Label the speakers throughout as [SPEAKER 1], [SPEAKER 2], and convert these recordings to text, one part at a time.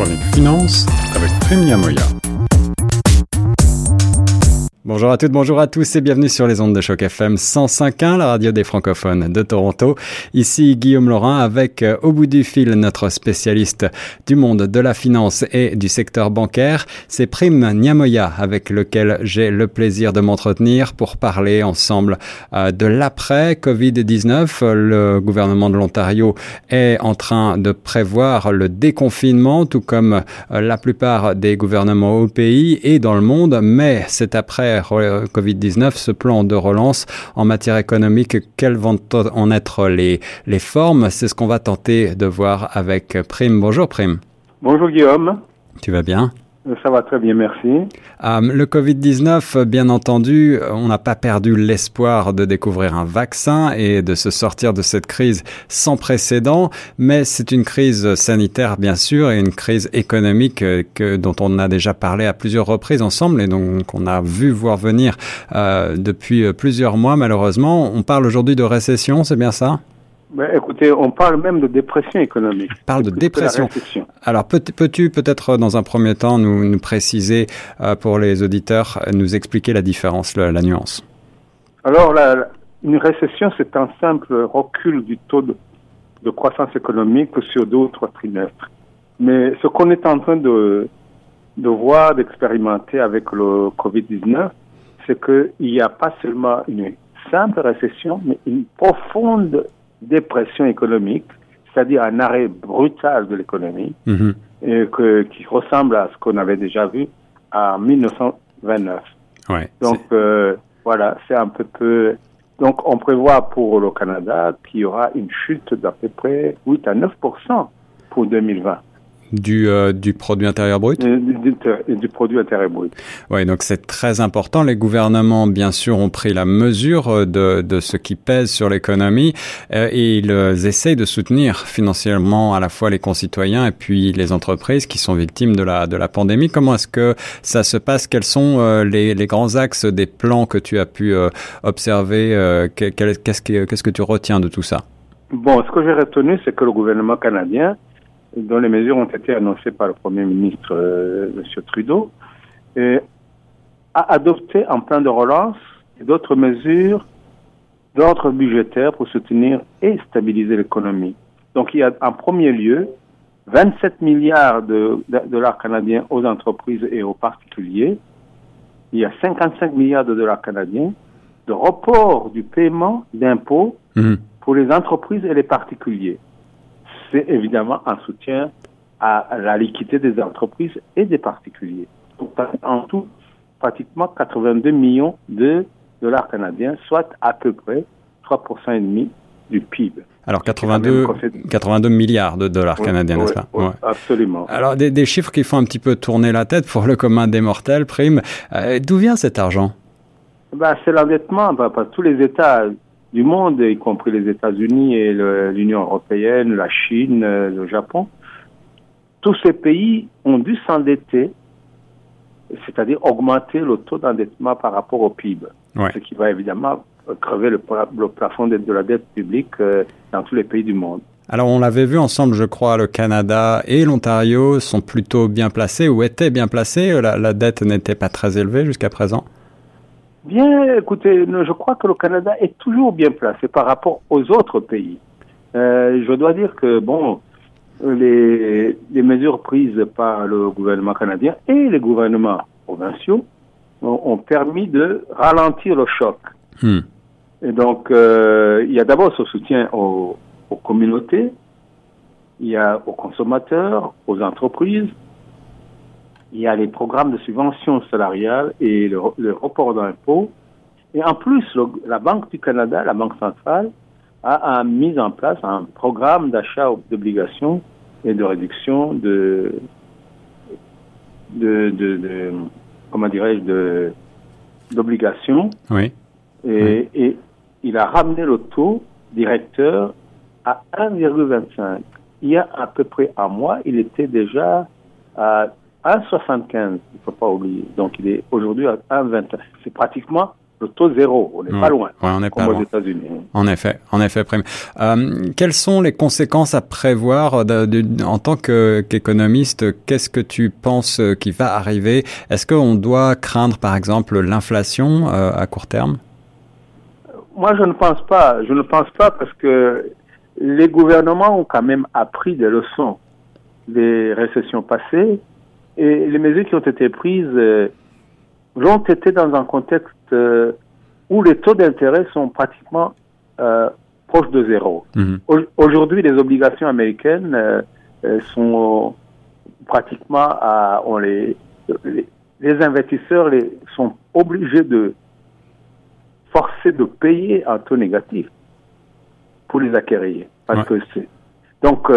[SPEAKER 1] chronique finance avec Prime Moya. Bonjour à toutes, bonjour à tous et bienvenue sur les ondes de choc FM 105.1, la radio des francophones de Toronto. Ici Guillaume Laurin avec euh, au bout du fil notre spécialiste du monde de la finance et du secteur bancaire. C'est Prime Niamoya avec lequel j'ai le plaisir de m'entretenir pour parler ensemble euh, de l'après Covid-19. Le gouvernement de l'Ontario est en train de prévoir le déconfinement tout comme euh, la plupart des gouvernements au pays et dans le monde, mais c'est après Covid-19, ce plan de relance en matière économique, quelles vont en être les, les formes? C'est ce qu'on va tenter de voir avec Prime. Bonjour Prime.
[SPEAKER 2] Bonjour Guillaume.
[SPEAKER 1] Tu vas bien?
[SPEAKER 2] Ça va très bien, merci.
[SPEAKER 1] Euh, le Covid-19, bien entendu, on n'a pas perdu l'espoir de découvrir un vaccin et de se sortir de cette crise sans précédent, mais c'est une crise sanitaire, bien sûr, et une crise économique euh, que, dont on a déjà parlé à plusieurs reprises ensemble et donc on a vu voir venir euh, depuis plusieurs mois, malheureusement. On parle aujourd'hui de récession, c'est bien ça?
[SPEAKER 2] Ben, écoutez, on parle même de dépression économique.
[SPEAKER 1] On parle de dépression. Alors, peux-tu peut-être dans un premier temps nous, nous préciser euh, pour les auditeurs, nous expliquer la différence, la, nuance?
[SPEAKER 2] Alors, la, une récession, c'est un simple recul du taux de, de, croissance économique sur deux ou trois trimestres. Mais ce qu'on est en train de, de voir, d'expérimenter avec le Covid-19, c'est qu'il n'y a pas seulement une simple récession, mais une profonde dépression économique, c'est-à-dire un arrêt brutal de l'économie, que, qui ressemble à ce qu'on avait déjà vu en 1929. Ouais, Donc euh, voilà, c'est un peu peu. Donc on prévoit pour le Canada qu'il y aura une chute d'à peu près 8 à 9% pour 2020
[SPEAKER 1] du, euh, du produit intérieur brut
[SPEAKER 2] du, du, produit intérieur brut.
[SPEAKER 1] Oui, donc c'est très important. Les gouvernements, bien sûr, ont pris la mesure euh, de, de ce qui pèse sur l'économie euh, et ils essayent de soutenir financièrement à la fois les concitoyens et puis les entreprises qui sont victimes de la, de la pandémie. Comment est-ce que ça se passe? Quels sont les, les, grands axes des plans que tu as pu observer Qu'est-ce que, qu'est-ce que tu retiens de tout ça?
[SPEAKER 2] Bon, ce que j'ai retenu, c'est que le gouvernement canadien dont les mesures ont été annoncées par le Premier ministre euh, M. Trudeau, et a adopté un plan de relance et d'autres mesures d'ordre budgétaire pour soutenir et stabiliser l'économie. Donc il y a en premier lieu 27 milliards de, dollars canadiens aux entreprises et aux particuliers. Il y a 55 milliards de dollars canadiens de report du paiement d'impôts mmh. pour les entreprises et les particuliers c'est évidemment un soutien à la liquidité des entreprises et des particuliers. En tout, pratiquement 82 millions de dollars canadiens, soit à peu près 3,5% et demi du PIB.
[SPEAKER 1] Alors 82, 82 milliards de dollars canadiens, n'est-ce pas?
[SPEAKER 2] oui, Absolument.
[SPEAKER 1] Alors des, chiffres qui font un petit peu tourner la tête pour le commun des mortels, prime. Euh, d'où vient cet argent?
[SPEAKER 2] Ben, C'est l'endettement. Ben, tous les États du monde, y compris les États-Unis et l'Union européenne, la Chine, euh, le Japon. Tous ces pays ont dû s'endetter, c'est-à-dire augmenter le taux d'endettement par rapport au PIB, ce qui va évidemment crever le, plafond de, la dette publique euh, dans tous les pays du monde.
[SPEAKER 1] Alors on l'avait vu ensemble, je crois, le Canada et l'Ontario sont plutôt bien placés ou étaient bien placés. la dette n'était pas très élevée jusqu'à présent.
[SPEAKER 2] Bien, écoutez, je crois que le Canada est toujours bien placé par rapport aux autres pays. Euh, je dois dire que, bon, les, les, mesures prises par le gouvernement canadien et les gouvernements provinciaux ont, permis de ralentir le choc. Hmm. Et donc, euh, il y a d'abord ce soutien aux, aux communautés, il y a aux consommateurs, aux entreprises, il y a les programmes de subvention salariale et le, report d'impôts. Et en plus, la Banque du Canada, la Banque centrale, a, mis en place un programme d'achat d'obligations et de réduction de, de, de, comment dirais-je, d'obligations.
[SPEAKER 1] Oui.
[SPEAKER 2] Et, et il a ramené le taux directeur à 1,25. Il y a à peu près un mois, il était déjà à 1,75, il ne faut pas oublier. Donc il est aujourd'hui à 1,21. C'est pratiquement le taux zéro. On n'est pas loin.
[SPEAKER 1] Ouais, on n'est pas
[SPEAKER 2] comme
[SPEAKER 1] loin.
[SPEAKER 2] aux États-Unis.
[SPEAKER 1] En effet, en effet, Prime. Euh, quelles sont les conséquences à prévoir de, de, en tant que, qu'économiste? Qu'est-ce que tu penses qui va arriver? Est-ce qu'on doit craindre, par exemple, l'inflation euh, à court terme?
[SPEAKER 2] Moi, je ne pense pas. Je ne pense pas parce que les gouvernements ont quand même appris des leçons des récessions passées et les mesures qui ont été prises euh, l'ont été dans un contexte euh, où les taux d'intérêt sont pratiquement euh, proches de zéro.
[SPEAKER 1] Mhm.
[SPEAKER 2] Au- Aujourd'hui, les obligations américaines euh, sont pratiquement à, on les, les, les investisseurs les, sont obligés de forcer de payer un taux négatif pour les acquérir. Parce que c'est donc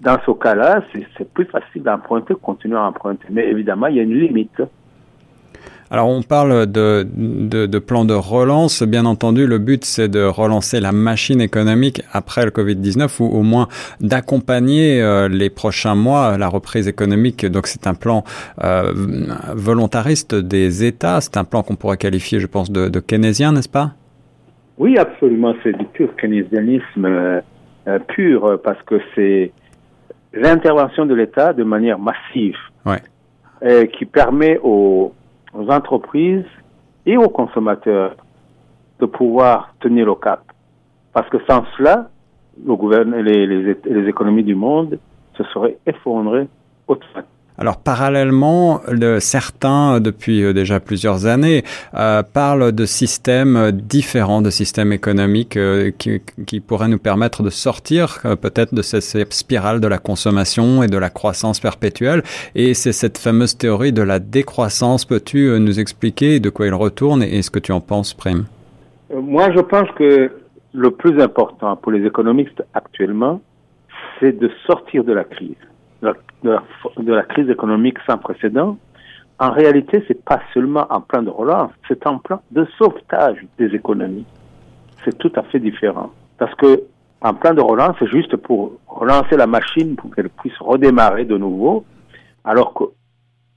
[SPEAKER 2] dans ce cas-là, c'est plus facile d'emprunter, continuer à emprunter. Mais évidemment, il y a une limite.
[SPEAKER 1] Alors on parle de, de, de plan de relance. Bien entendu, le but c'est de relancer la machine économique après le Covid-19 ou au moins d'accompagner euh, les prochains mois la reprise économique. Donc c'est un plan euh, volontariste des États. C'est un plan qu'on pourrait qualifier, je pense, de, de keynésien, n'est-ce pas?
[SPEAKER 2] Oui, absolument. C'est du pur keynésianisme euh, pur parce que c'est l'intervention de l'État de manière massive
[SPEAKER 1] Ouais.
[SPEAKER 2] euh, qui permet aux, aux entreprises et aux consommateurs de pouvoir tenir le cap. Parce que sans cela, le les, les économies du monde se seraient effondrées automatiquement.
[SPEAKER 1] Alors parallèlement, le, certains, depuis euh, déjà plusieurs années, euh, parlent de systèmes différents, de systèmes économiques euh, qui, pourraient nous permettre de sortir euh, peut-être de cette, spirale de la consommation et de la croissance perpétuelle. Et c'est cette fameuse théorie de la décroissance. Peux-tu euh, nous expliquer de quoi il retourne et, et ce que tu en penses, Prime
[SPEAKER 2] Moi, je pense que le plus important pour les économistes actuellement, c'est de sortir de la crise de la, crise économique sans précédent, en réalité, c'est pas seulement un plan de relance, c'est un plan de sauvetage des économies. C'est tout à fait différent. Parce que un plan de relance, c'est juste pour relancer la machine pour qu'elle puisse redémarrer de nouveau, alors que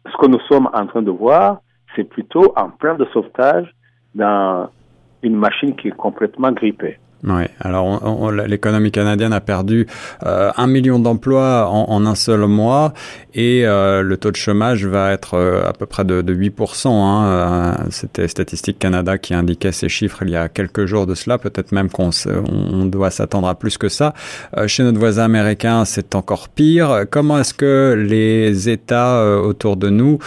[SPEAKER 2] ce que nous sommes en train de voir, c'est plutôt un plan de sauvetage dans une machine qui est complètement grippée.
[SPEAKER 1] Oui, alors l'économie canadienne a perdu euh, un million d'emplois en, un seul mois et euh, le taux de chômage va être euh, à peu près de, de 8%. Hein. C'était Statistique Canada qui indiquait ces chiffres il y a quelques jours de cela. Peut-être même qu'on on doit s'attendre à plus que ça. Chez notre voisin américain, c'est encore pire. Comment est-ce que les États autour de nous,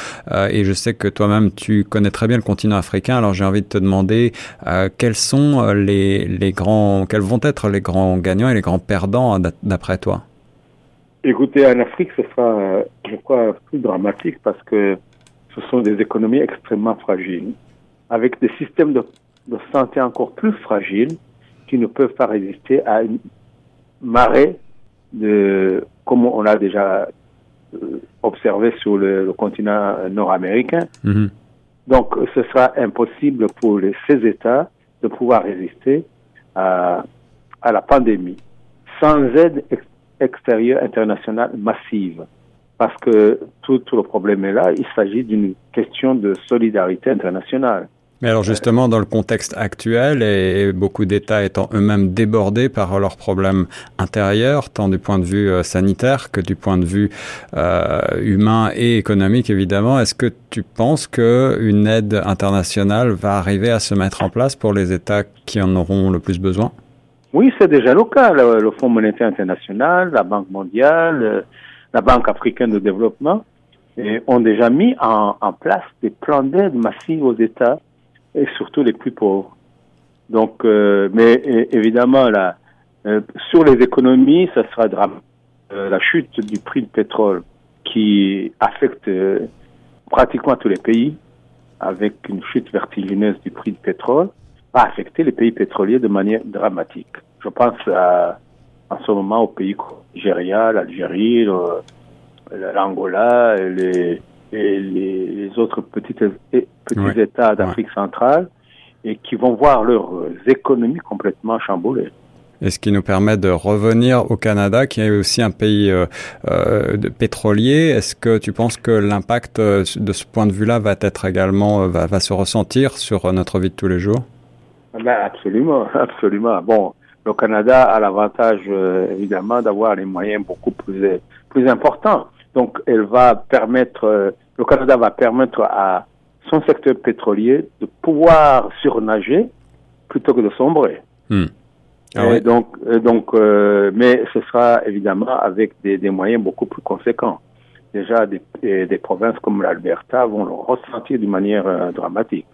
[SPEAKER 1] et je sais que toi-même tu connais très bien le continent africain, alors j'ai envie de te demander quels sont les grands quels vont être les grands gagnants et les grands perdants d'après toi?
[SPEAKER 2] Écoutez, en Afrique, ce sera, je crois, plus dramatique parce que ce sont des économies extrêmement fragiles, avec des systèmes de, de santé encore plus fragiles qui ne peuvent pas résister à une marée de, comme on l'a déjà observé sur le, le continent nord-américain.
[SPEAKER 1] Mm -hmm.
[SPEAKER 2] Donc, ce sera impossible pour les, ces États de pouvoir résister à, la pandémie sans aide ex extérieure internationale massive. Parce que tout, tout le problème est là, il s'agit d'une question de solidarité internationale.
[SPEAKER 1] Mais alors justement, dans le contexte actuel, et beaucoup d'États étant eux-mêmes débordés par leurs problèmes intérieurs, tant du point de vue euh, sanitaire que du point de vue euh, humain et économique, évidemment, est-ce que tu penses qu'une aide internationale va arriver à se mettre en place pour les États qui en auront le plus besoin?
[SPEAKER 2] Oui, c'est déjà le cas. Le, Fonds monétaire international, la Banque mondiale, la Banque africaine de développement ont déjà mis en, en place des plans d'aide massive aux États et surtout les plus pauvres. Donc, euh, mais évidemment, là, euh, sur les économies, ça sera dramatique. Euh, la chute du prix du pétrole qui affecte pratiquement tous les pays, avec une chute vertigineuse du prix du pétrole, va affecter les pays pétroliers de manière dramatique. Je pense à, en ce moment aux pays comme Nigeria, l'Algérie, l'Angola, et les, les, autres petites, petits
[SPEAKER 1] ouais.
[SPEAKER 2] États d'Afrique
[SPEAKER 1] ouais.
[SPEAKER 2] centrale et qui vont voir leurs économies complètement chamboulées.
[SPEAKER 1] Et ce qui nous permet de revenir au Canada, qui est aussi un pays euh, euh, pétrolier. Est-ce que tu penses que l'impact euh, de ce point de vue-là va être également va, va, se ressentir sur notre vie de tous les jours?
[SPEAKER 2] Ben Absolument, absolument. Bon, le Canada a l'avantage évidemment d'avoir les moyens beaucoup plus plus importants. Donc, elle va permettre, le Canada va permettre à son secteur pétrolier de pouvoir surnager plutôt que de sombrer. Hmm. Ah donc, donc, euh, mais ce sera évidemment avec des, des, moyens beaucoup plus conséquents. Déjà, des, des provinces comme l'Alberta vont le ressentir d'une manière euh, dramatique.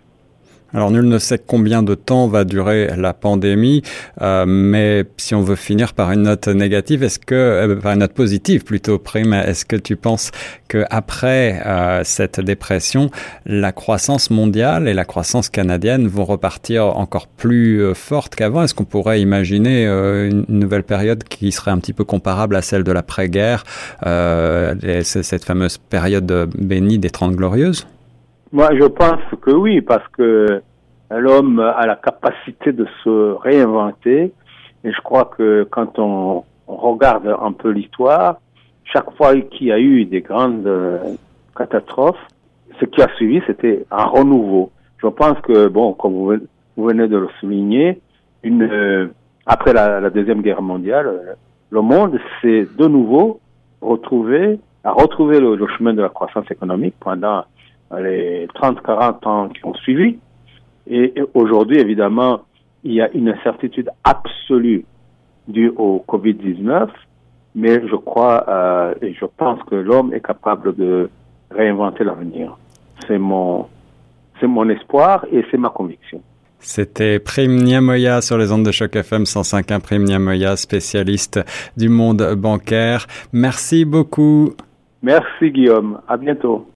[SPEAKER 1] Alors nul ne sait combien de temps va durer la pandémie, euh, mais si on veut finir par une note négative, est-ce que euh, par une note positive plutôt prime, est-ce que tu penses que après euh, cette dépression, la croissance mondiale et la croissance canadienne vont repartir encore plus euh, fortes qu'avant? Est-ce qu'on pourrait imaginer euh, une nouvelle période qui serait un petit peu comparable à celle de l'après-guerre, cette fameuse période bénie des Trente Glorieuses?
[SPEAKER 2] Moi, je pense que oui, parce que l'homme a la capacité de se réinventer. Et je crois que quand on, regarde un peu l'histoire, chaque fois qu'il y a eu des grandes euh, catastrophes, ce qui a suivi, c'était un renouveau. Je pense que, bon, comme vous, venez de le souligner, euh, après la, la, Deuxième Guerre mondiale, euh, le monde s'est de nouveau retrouvé, a retrouvé le, le chemin de la croissance économique pendant les 30-40 ans qui ont suivi. Et, aujourd'hui, évidemment, il y a une incertitude absolue due au Covid-19, mais je crois euh, et je pense que l'homme est capable de réinventer l'avenir. C'est mon, c'est mon espoir et c'est ma conviction.
[SPEAKER 1] C'était Prime Niamoya sur les ondes de choc FM 105.1. Prime Niamoya, spécialiste du monde bancaire. Merci beaucoup.
[SPEAKER 2] Merci Guillaume. À bientôt.